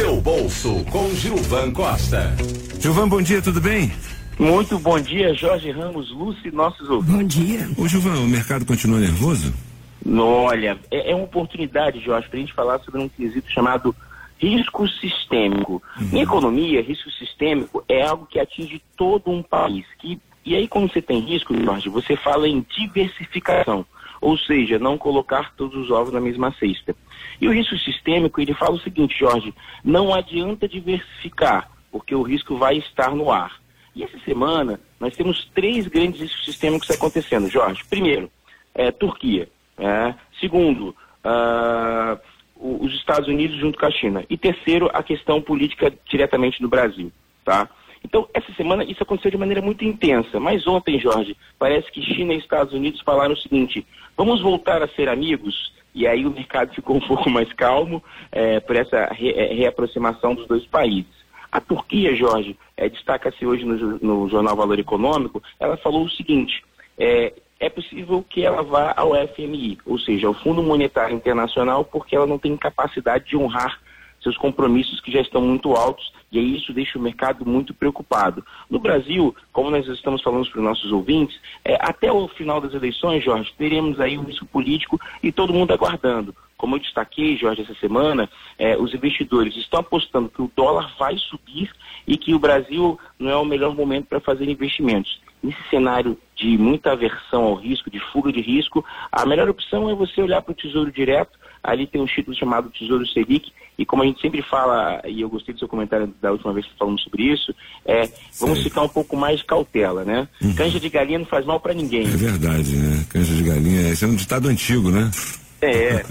Seu bolso com Gilvan Costa. Gilvan, bom dia, tudo bem? Muito bom dia, Jorge Ramos, Lúcio e nossos ouvintes. Bom dia. Ô Gilvan, o mercado continua nervoso? Olha, é, é uma oportunidade, Jorge, para a gente falar sobre um quesito chamado risco sistêmico. Uhum. Em economia, risco sistêmico é algo que atinge todo um país. Que, e aí, quando você tem risco, Jorge, você fala em diversificação, ou seja, não colocar todos os ovos na mesma cesta. E o risco sistêmico, ele fala o seguinte, Jorge, não adianta diversificar, porque o risco vai estar no ar. E essa semana, nós temos três grandes riscos sistêmicos acontecendo, Jorge. Primeiro, é, Turquia. É, segundo, uh, os Estados Unidos junto com a China. E terceiro, a questão política diretamente no Brasil, tá? Então, essa semana isso aconteceu de maneira muito intensa. Mas ontem, Jorge, parece que China e Estados Unidos falaram o seguinte: vamos voltar a ser amigos? E aí o mercado ficou um pouco mais calmo é, por essa re, é, reaproximação dos dois países. A Turquia, Jorge, é, destaca-se hoje no, no, Jornal Valor Econômico, ela falou o seguinte: é, é possível que ela vá ao FMI, ou seja, ao Fundo Monetário Internacional, porque ela não tem capacidade de honrar seus compromissos que já estão muito altos, e aí isso deixa o mercado muito preocupado. No Brasil, como nós estamos falando para os nossos ouvintes, é, até o final das eleições, Jorge, teremos aí um risco político e todo mundo aguardando. Como eu destaquei, Jorge, essa semana, é, os investidores estão apostando que o dólar vai subir e que o Brasil não é o melhor momento para fazer investimentos. Nesse cenário de muita aversão ao risco, de fuga de risco, a melhor opção é você olhar para o Tesouro Direto. Ali tem um título chamado Tesouro Selic, e como a gente sempre fala, e eu gostei do seu comentário da última vez que falamos sobre isso, é vamos ficar um pouco mais de cautela, né? Uhum. Canja de galinha não faz mal para ninguém. É verdade, né? Canja de galinha, esse é um ditado antigo, né? É, é.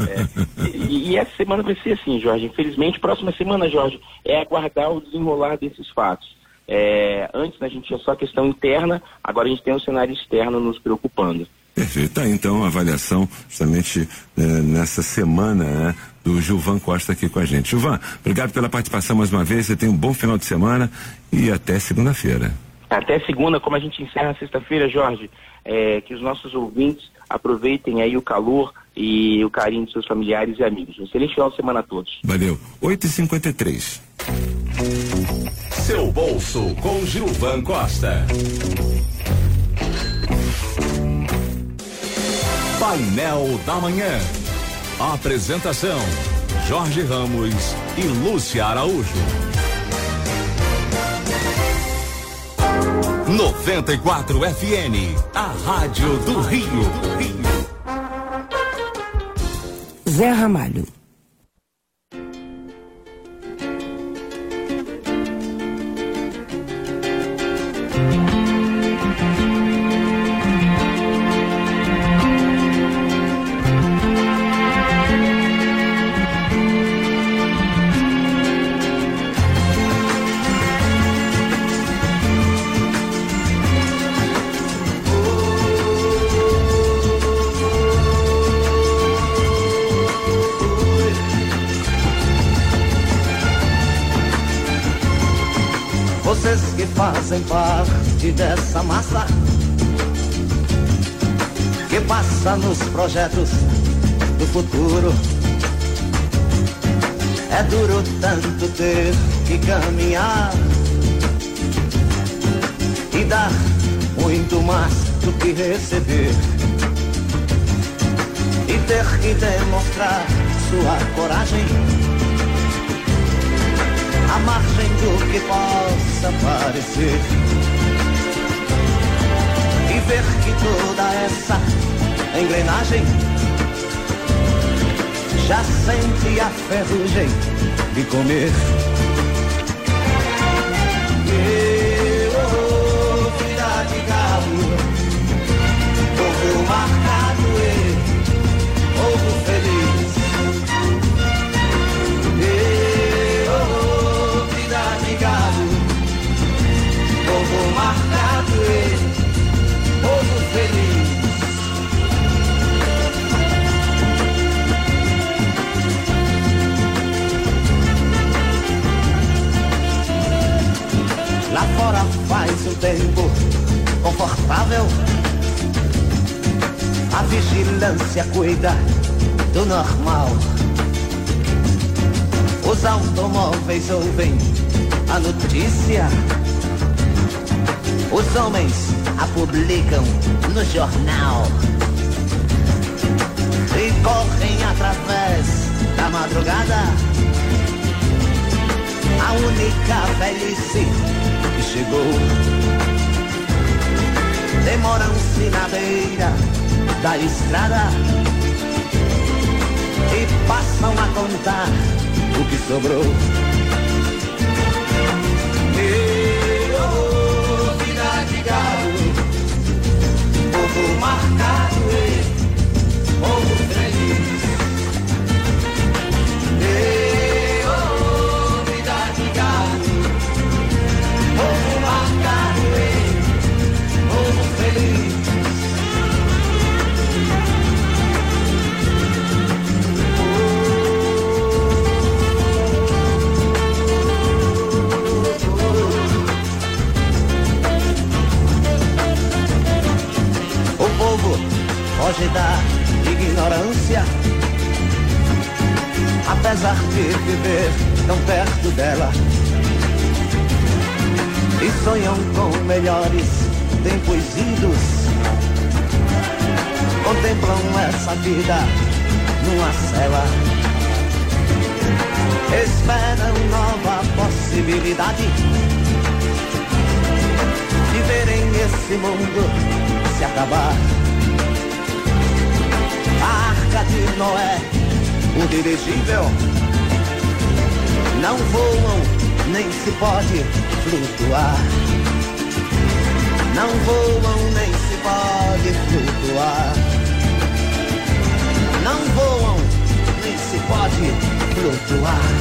E, e, essa semana vai ser assim, Jorge. Infelizmente, próxima semana, Jorge, é aguardar o desenrolar desses fatos. É, antes né, a gente tinha só a questão interna, agora a gente tem o cenário externo nos preocupando. Perfeito. Tá, então, a avaliação justamente é, nessa semana né, do Gilvan Costa aqui com a gente. Gilvan, obrigado pela participação mais uma vez. Você tem um bom final de semana e até segunda-feira. Até segunda, como a gente encerra sexta-feira, Jorge, é, que os nossos ouvintes aproveitem aí o calor e o carinho de seus familiares e amigos. Um excelente final de semana a todos. Valeu. 8h53. Seu bolso com Gilvan Costa. Painel da Manhã. Apresentação: Jorge Ramos e Lúcia Araújo. 94 FN, a Rádio do Rio. Zé Ramalho. Fazem parte dessa massa que passa nos projetos do futuro. É duro tanto ter que caminhar e dar muito mais do que receber. E ter que demonstrar sua coragem à margem do que possa parecer. E ver que toda essa engrenagem já sente a ferrugem de comer. Fora faz um tempo confortável. A vigilância cuida do normal. Os automóveis ouvem a notícia. Os homens a publicam no jornal. E correm através da madrugada. A única velhice chegou. Demoram-se na beira da estrada e passam a contar o que sobrou. Apesar de viver tão perto dela. E sonham com melhores tempos idos. Contemplam essa vida numa cela. Esperam nova possibilidade de verem esse mundo se acabar. A arca de Noé, o dirigível, não voam, nem se pode flutuar. Não voam, nem se pode flutuar. Não voam, nem se pode flutuar.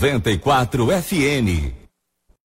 94 FN.